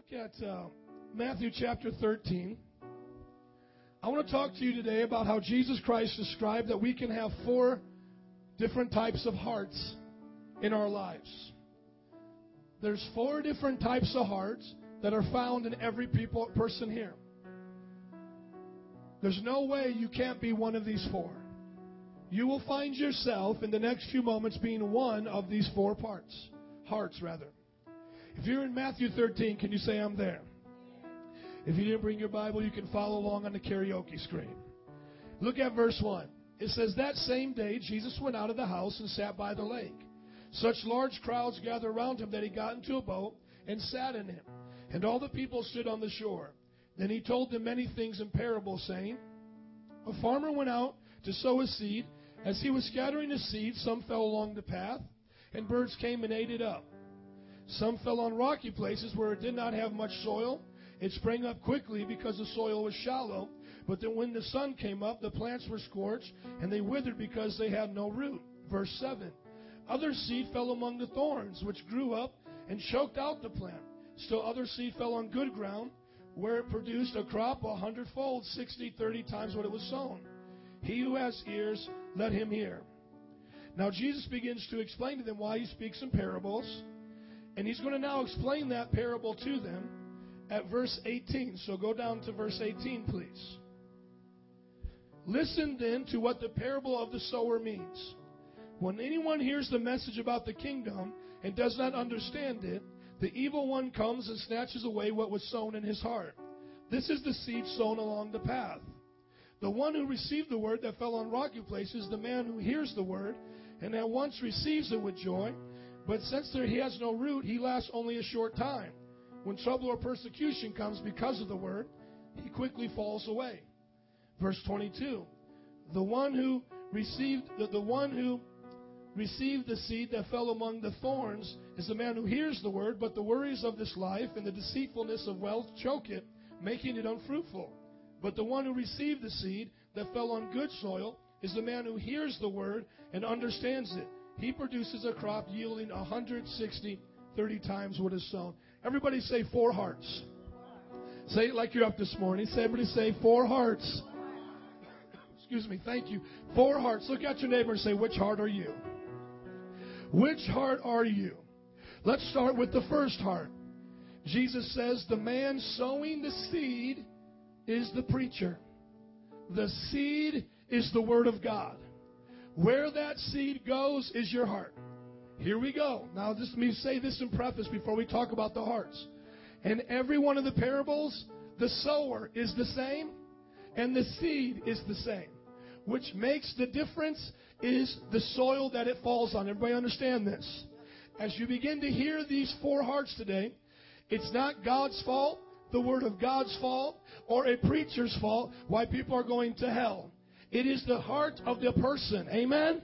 Look at uh, Matthew chapter 13. I want to talk to you today about how Jesus Christ described that we can have four different types of hearts in our lives. There's four different types of hearts that are found in every people, person here. There's no way you can't be one of these four. You will find yourself in the next few moments being one of these four parts. Hearts, rather. If you're in Matthew 13, can you say, I'm there? If you didn't bring your Bible, you can follow along on the karaoke screen. Look at verse 1. It says, That same day, Jesus went out of the house and sat by the lake. Such large crowds gathered around him that he got into a boat and sat in it. And all the people stood on the shore. Then he told them many things in parables, saying, A farmer went out to sow his seed. As he was scattering his seed, some fell along the path, and birds came and ate it up. Some fell on rocky places where it did not have much soil. It sprang up quickly because the soil was shallow. But then when the sun came up, the plants were scorched, and they withered because they had no root. Verse 7. Other seed fell among the thorns, which grew up and choked out the plant. Still other seed fell on good ground, where it produced a crop a hundredfold, sixty, thirty times what it was sown. He who has ears, let him hear. Now Jesus begins to explain to them why he speaks in parables. And he's going to now explain that parable to them at verse 18. So go down to verse 18, please. Listen then to what the parable of the sower means. When anyone hears the message about the kingdom and does not understand it, the evil one comes and snatches away what was sown in his heart. This is the seed sown along the path. The one who received the word that fell on rocky places, the man who hears the word and at once receives it with joy, but since there he has no root, he lasts only a short time. When trouble or persecution comes because of the word, he quickly falls away. Verse 22. The one who received the, the one who received the seed that fell among the thorns is the man who hears the word, but the worries of this life and the deceitfulness of wealth choke it, making it unfruitful. But the one who received the seed that fell on good soil is the man who hears the word and understands it. He produces a crop yielding 160, 30 times what is sown. Everybody say four hearts. Say it like you're up this morning. Say everybody say four hearts. Excuse me. Thank you. Four hearts. Look at your neighbor and say, which heart are you? Which heart are you? Let's start with the first heart. Jesus says the man sowing the seed is the preacher. The seed is the word of God. Where that seed goes is your heart. Here we go. Now, just let me say this in preface before we talk about the hearts. In every one of the parables, the sower is the same and the seed is the same. Which makes the difference is the soil that it falls on. Everybody understand this? As you begin to hear these four hearts today, it's not God's fault, the word of God's fault, or a preacher's fault why people are going to hell. It is the heart of the person. Amen?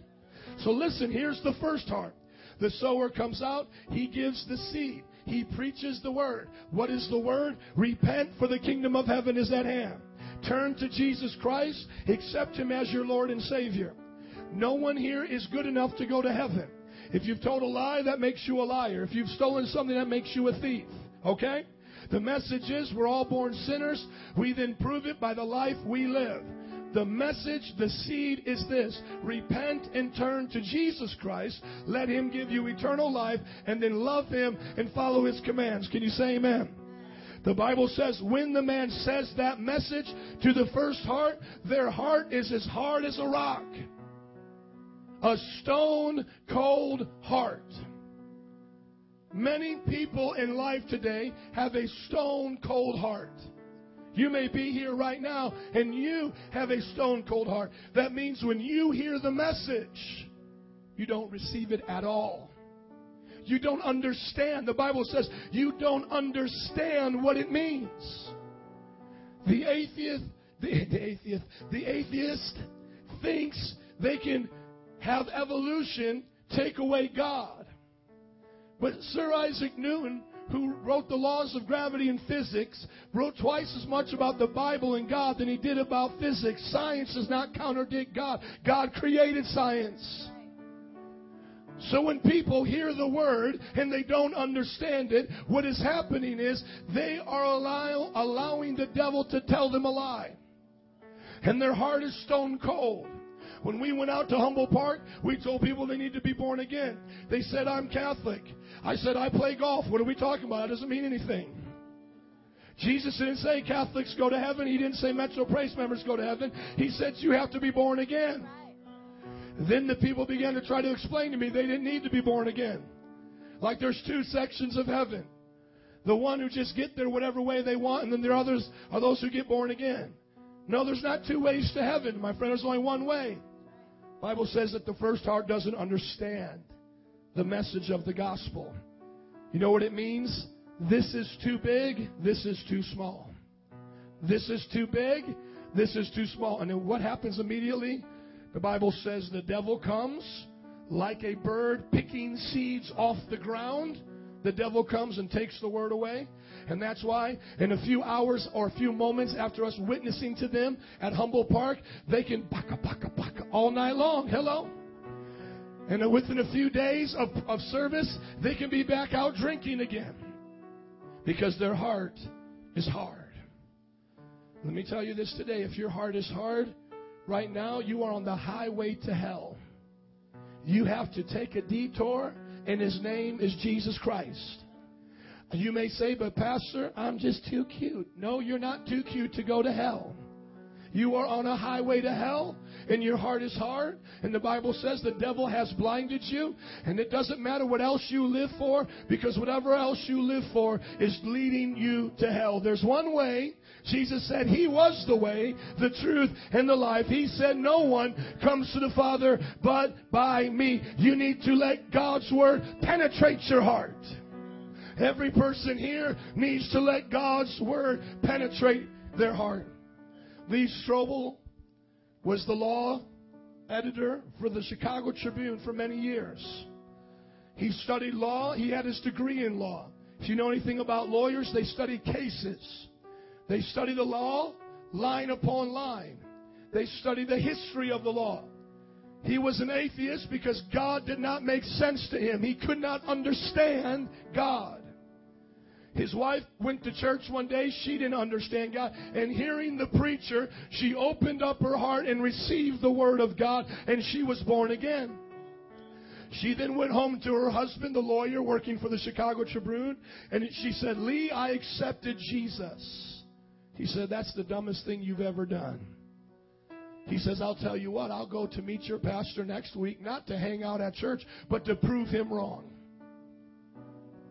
So listen, here's the first heart. The sower comes out, he gives the seed. He preaches the word. What is the word? Repent, for the kingdom of heaven is at hand. Turn to Jesus Christ, accept him as your Lord and Savior. No one here is good enough to go to heaven. If you've told a lie, that makes you a liar. If you've stolen something, that makes you a thief. Okay? The message is we're all born sinners. We then prove it by the life we live. The message, the seed is this repent and turn to Jesus Christ. Let Him give you eternal life and then love Him and follow His commands. Can you say amen? The Bible says when the man says that message to the first heart, their heart is as hard as a rock. A stone cold heart. Many people in life today have a stone cold heart. You may be here right now and you have a stone cold heart. That means when you hear the message, you don't receive it at all. You don't understand. The Bible says you don't understand what it means. The atheist, the, the atheist, the atheist thinks they can have evolution take away God. But Sir Isaac Newton who wrote the laws of gravity and physics, wrote twice as much about the Bible and God than he did about physics. Science does not contradict God. God created science. So when people hear the word and they don't understand it, what is happening is they are allow, allowing the devil to tell them a lie. And their heart is stone cold. When we went out to Humboldt Park, we told people they need to be born again. They said, I'm Catholic. I said, I play golf. What are we talking about? It doesn't mean anything. Jesus didn't say Catholics go to heaven. He didn't say Metro Praise members go to heaven. He said you have to be born again. Then the people began to try to explain to me they didn't need to be born again. Like there's two sections of heaven. The one who just get there whatever way they want, and then the others are those who get born again. No, there's not two ways to heaven, my friend. There's only one way. Bible says that the first heart doesn't understand the message of the gospel. You know what it means? This is too big, this is too small. This is too big, this is too small. And then what happens immediately? The Bible says the devil comes like a bird picking seeds off the ground. The devil comes and takes the word away. And that's why in a few hours or a few moments after us witnessing to them at Humboldt Park, they can baka baka baka all night long. Hello? And within a few days of, of service, they can be back out drinking again because their heart is hard. Let me tell you this today if your heart is hard, right now you are on the highway to hell. You have to take a detour, and his name is Jesus Christ. You may say, but Pastor, I'm just too cute. No, you're not too cute to go to hell. You are on a highway to hell and your heart is hard. And the Bible says the devil has blinded you. And it doesn't matter what else you live for because whatever else you live for is leading you to hell. There's one way. Jesus said he was the way, the truth, and the life. He said no one comes to the Father but by me. You need to let God's word penetrate your heart. Every person here needs to let God's word penetrate their heart. Lee Strobel was the law editor for the Chicago Tribune for many years. He studied law. He had his degree in law. If you know anything about lawyers, they study cases. They study the law line upon line. They study the history of the law. He was an atheist because God did not make sense to him. He could not understand God. His wife went to church one day. She didn't understand God. And hearing the preacher, she opened up her heart and received the word of God, and she was born again. She then went home to her husband, the lawyer working for the Chicago Tribune, and she said, Lee, I accepted Jesus. He said, That's the dumbest thing you've ever done. He says, I'll tell you what, I'll go to meet your pastor next week, not to hang out at church, but to prove him wrong.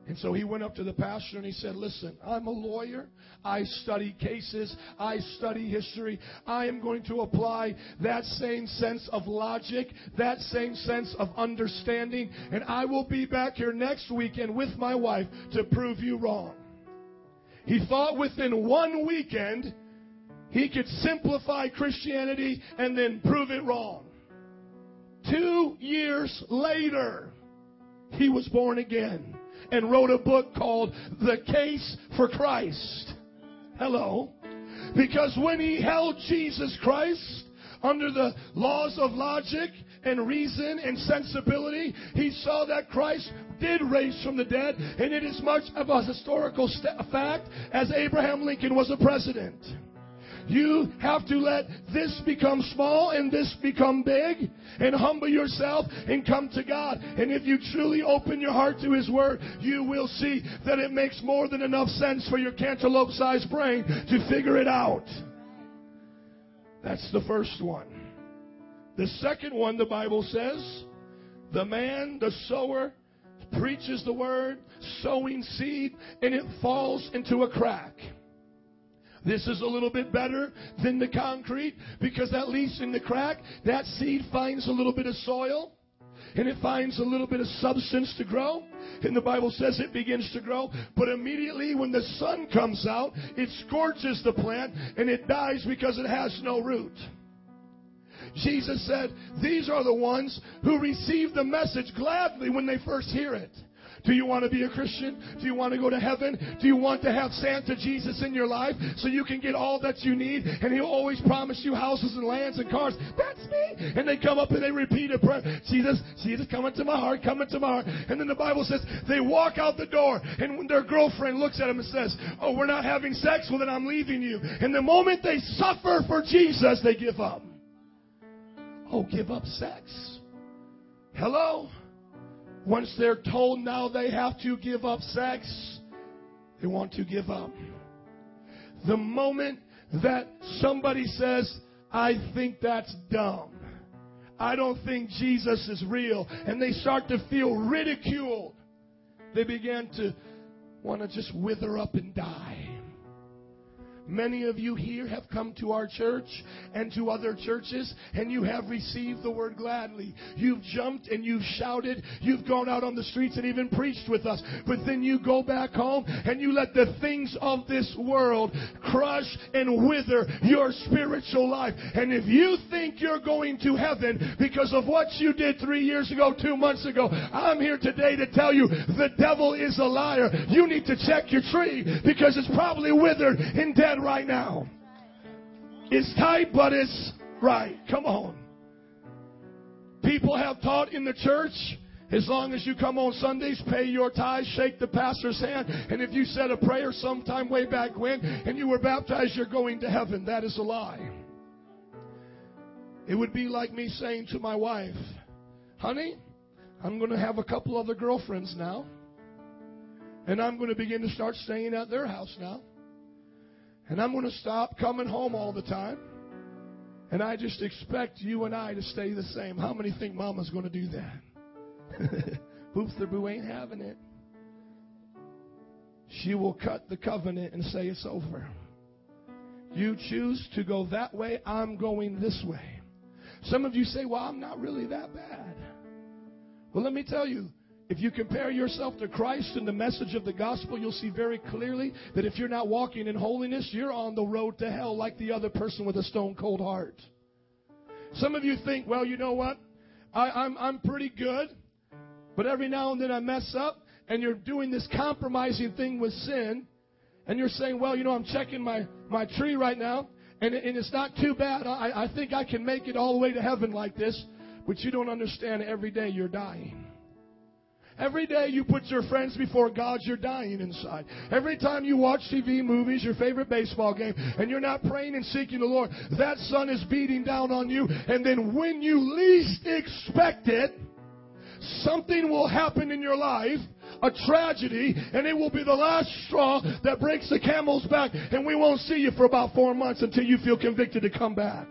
And so he went up to the pastor and he said, Listen, I'm a lawyer. I study cases. I study history. I am going to apply that same sense of logic, that same sense of understanding. And I will be back here next weekend with my wife to prove you wrong. He thought within one weekend he could simplify Christianity and then prove it wrong. Two years later, he was born again and wrote a book called The Case for Christ. Hello. Because when he held Jesus Christ under the laws of logic and reason and sensibility, he saw that Christ did raise from the dead, and it is much of a historical fact as Abraham Lincoln was a president. You have to let this become small and this become big and humble yourself and come to God. And if you truly open your heart to His Word, you will see that it makes more than enough sense for your cantaloupe sized brain to figure it out. That's the first one. The second one, the Bible says, the man, the sower, preaches the word, sowing seed, and it falls into a crack. This is a little bit better than the concrete because at least in the crack, that seed finds a little bit of soil and it finds a little bit of substance to grow. And the Bible says it begins to grow. But immediately when the sun comes out, it scorches the plant and it dies because it has no root. Jesus said, These are the ones who receive the message gladly when they first hear it. Do you want to be a Christian? Do you want to go to heaven? Do you want to have Santa Jesus in your life so you can get all that you need and he'll always promise you houses and lands and cars? That's me. And they come up and they repeat a prayer. Jesus, Jesus, come into my heart, come into my heart. And then the Bible says they walk out the door and when their girlfriend looks at them and says, Oh, we're not having sex, well then I'm leaving you. And the moment they suffer for Jesus, they give up. Oh, give up sex. Hello? Once they're told now they have to give up sex, they want to give up. The moment that somebody says, I think that's dumb. I don't think Jesus is real. And they start to feel ridiculed. They begin to want to just wither up and die. Many of you here have come to our church and to other churches and you have received the word gladly. You've jumped and you've shouted. You've gone out on the streets and even preached with us. But then you go back home and you let the things of this world crush and wither your spiritual life. And if you think you're going to heaven because of what you did three years ago, two months ago, I'm here today to tell you the devil is a liar. You need to check your tree because it's probably withered and dead right now. It's tight, but it's right. Come on. People have taught in the church as long as you come on Sundays, pay your tithes, shake the pastor's hand, and if you said a prayer sometime way back when and you were baptized, you're going to heaven. That is a lie. It would be like me saying to my wife, honey, I'm going to have a couple other girlfriends now, and I'm going to begin to start staying at their house now. And I'm going to stop coming home all the time. And I just expect you and I to stay the same. How many think mama's going to do that? Oops, the boo ain't having it. She will cut the covenant and say it's over. You choose to go that way, I'm going this way. Some of you say, Well, I'm not really that bad. Well, let me tell you, if you compare yourself to Christ and the message of the gospel, you'll see very clearly that if you're not walking in holiness, you're on the road to hell like the other person with a stone cold heart. Some of you think, well, you know what? I, I'm, I'm pretty good, but every now and then I mess up, and you're doing this compromising thing with sin, and you're saying, well, you know, I'm checking my, my tree right now, and, and it's not too bad. I, I think I can make it all the way to heaven like this, but you don't understand every day you're dying. Every day you put your friends before God, you're dying inside. Every time you watch TV, movies, your favorite baseball game, and you're not praying and seeking the Lord, that sun is beating down on you. And then when you least expect it, something will happen in your life a tragedy, and it will be the last straw that breaks the camel's back, and we won't see you for about four months until you feel convicted to come back.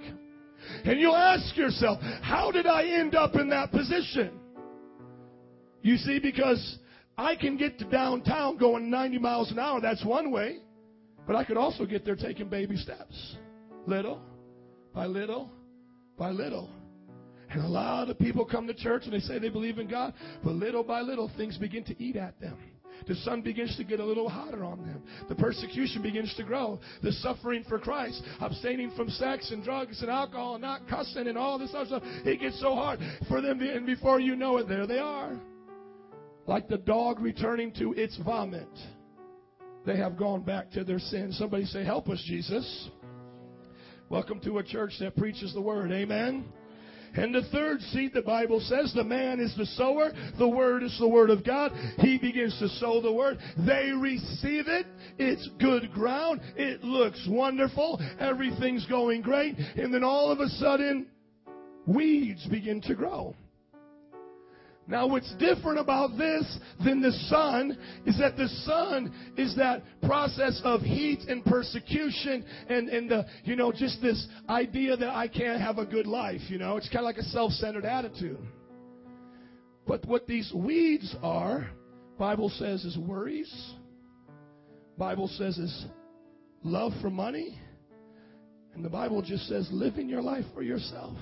And you'll ask yourself, how did I end up in that position? You see, because I can get to downtown going 90 miles an hour. That's one way. But I could also get there taking baby steps. Little by little by little. And a lot of people come to church and they say they believe in God, but little by little things begin to eat at them. The sun begins to get a little hotter on them. The persecution begins to grow. The suffering for Christ, abstaining from sex and drugs and alcohol, and not cussing and all this other stuff, it gets so hard for them. And before you know it, there they are like the dog returning to its vomit. They have gone back to their sin. Somebody say, Help us, Jesus. Welcome to a church that preaches the word. Amen. And the third seed, the Bible says, the man is the sower. The word is the word of God. He begins to sow the word. They receive it. It's good ground. It looks wonderful. Everything's going great. And then all of a sudden, weeds begin to grow. Now, what's different about this than the sun is that the sun is that process of heat and persecution and, and the, you know, just this idea that I can't have a good life, you know. It's kind of like a self-centered attitude. But what these weeds are, Bible says is worries. Bible says is love for money. And the Bible just says living your life for yourself.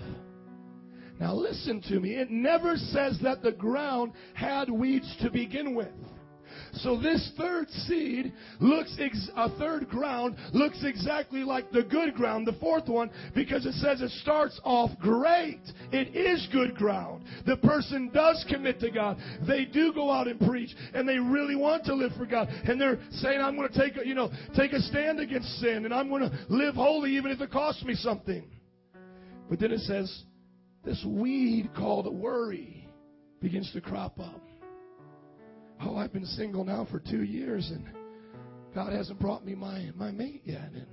Now listen to me. It never says that the ground had weeds to begin with. So this third seed looks, ex- a third ground looks exactly like the good ground, the fourth one, because it says it starts off great. It is good ground. The person does commit to God. They do go out and preach, and they really want to live for God. And they're saying, I'm going to take, a, you know, take a stand against sin, and I'm going to live holy even if it costs me something. But then it says, this weed called worry begins to crop up. Oh, I've been single now for two years and God hasn't brought me my, my mate yet. And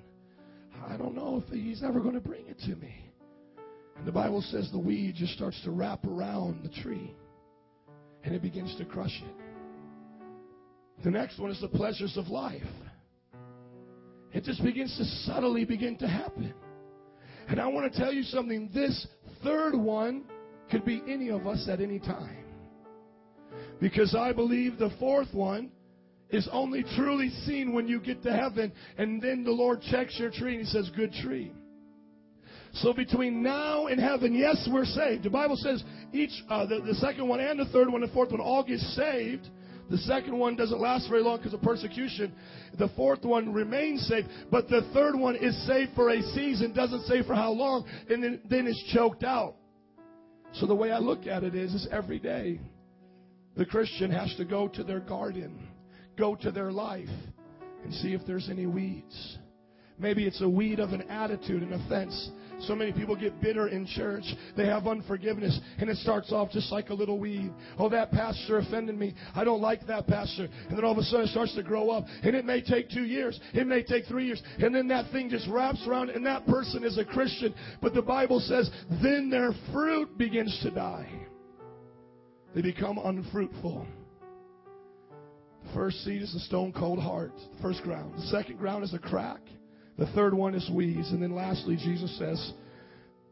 I don't know if He's ever going to bring it to me. And the Bible says the weed just starts to wrap around the tree and it begins to crush it. The next one is the pleasures of life. It just begins to subtly begin to happen. And I want to tell you something. This third one could be any of us at any time. Because I believe the fourth one is only truly seen when you get to heaven and then the Lord checks your tree and he says, good tree. So between now and heaven, yes, we're saved. The Bible says each, uh, the, the second one and the third one and the fourth one all get saved. The second one doesn't last very long because of persecution. The fourth one remains saved, but the third one is saved for a season, doesn't say for how long, and then, then is choked out. So the way I look at it is, is every day the Christian has to go to their garden, go to their life, and see if there's any weeds. Maybe it's a weed of an attitude, an offense. So many people get bitter in church. They have unforgiveness, and it starts off just like a little weed. Oh, that pastor offended me. I don't like that pastor. And then all of a sudden it starts to grow up, and it may take two years. It may take three years. And then that thing just wraps around, and that person is a Christian. But the Bible says, then their fruit begins to die. They become unfruitful. The first seed is a stone cold heart, the first ground. The second ground is a crack. The third one is weeds. And then lastly, Jesus says,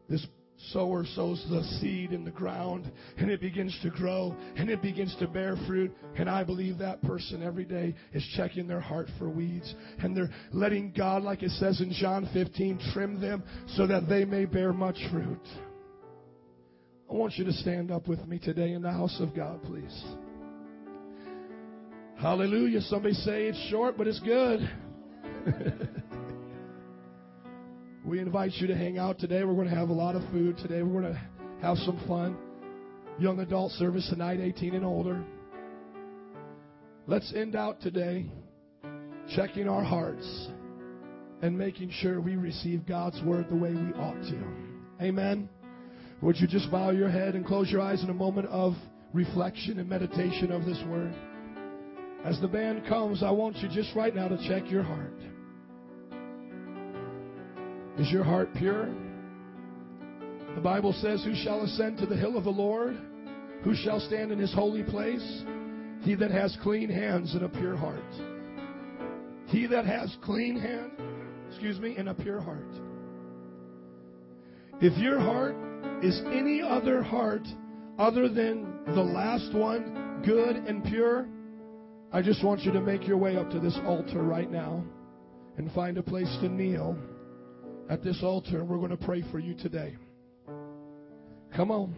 this sower sows the seed in the ground and it begins to grow and it begins to bear fruit. And I believe that person every day is checking their heart for weeds and they're letting God, like it says in John 15, trim them so that they may bear much fruit. I want you to stand up with me today in the house of God, please. Hallelujah. Somebody say it's short, but it's good. we invite you to hang out today. We're going to have a lot of food today. We're going to have some fun. Young adult service tonight, 18 and older. Let's end out today checking our hearts and making sure we receive God's word the way we ought to. Amen. Would you just bow your head and close your eyes in a moment of reflection and meditation of this word? As the band comes, I want you just right now to check your heart. Is your heart pure? The Bible says, Who shall ascend to the hill of the Lord? Who shall stand in his holy place? He that has clean hands and a pure heart. He that has clean hands, excuse me, and a pure heart. If your heart is any other heart other than the last one good and pure, I just want you to make your way up to this altar right now and find a place to kneel at this altar, and we're going to pray for you today. Come on.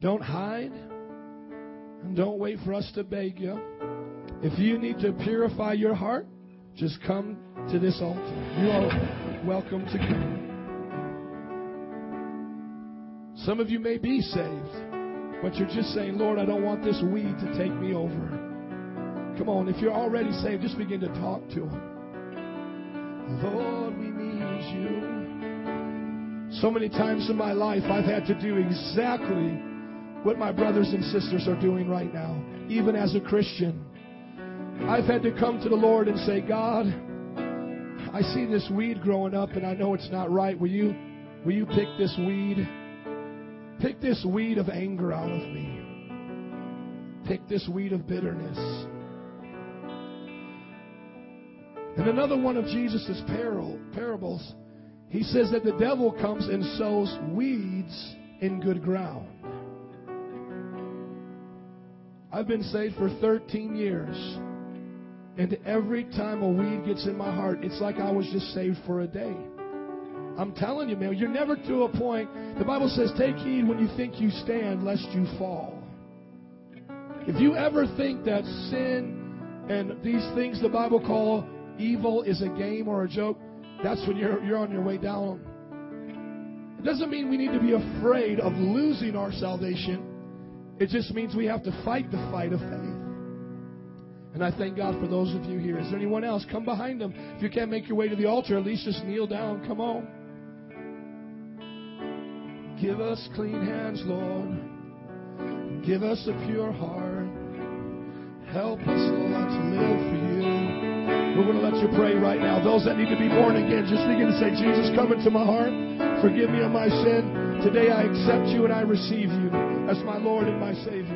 Don't hide, and don't wait for us to beg you. If you need to purify your heart, just come to this altar. You are welcome to come. Some of you may be saved, but you're just saying, Lord, I don't want this weed to take me over. Come on, if you're already saved, just begin to talk to Him. Lord, we need you. So many times in my life, I've had to do exactly what my brothers and sisters are doing right now, even as a Christian. I've had to come to the Lord and say, God, I see this weed growing up and I know it's not right. Will you, will you pick this weed? Pick this weed of anger out of me. Pick this weed of bitterness. And another one of Jesus' parables, he says that the devil comes and sows weeds in good ground. I've been saved for 13 years. And every time a weed gets in my heart, it's like I was just saved for a day. I'm telling you, man, you're never to a point. The Bible says, take heed when you think you stand, lest you fall. If you ever think that sin and these things the Bible call evil is a game or a joke, that's when you're, you're on your way down. It doesn't mean we need to be afraid of losing our salvation. It just means we have to fight the fight of faith. And I thank God for those of you here. Is there anyone else? Come behind them. If you can't make your way to the altar, at least just kneel down. Come on. Give us clean hands, Lord. Give us a pure heart. Help us, Lord, to live for you. We're going to let you pray right now. Those that need to be born again, just begin to say, Jesus, come into my heart. Forgive me of my sin. Today I accept you and I receive you as my Lord and my Savior.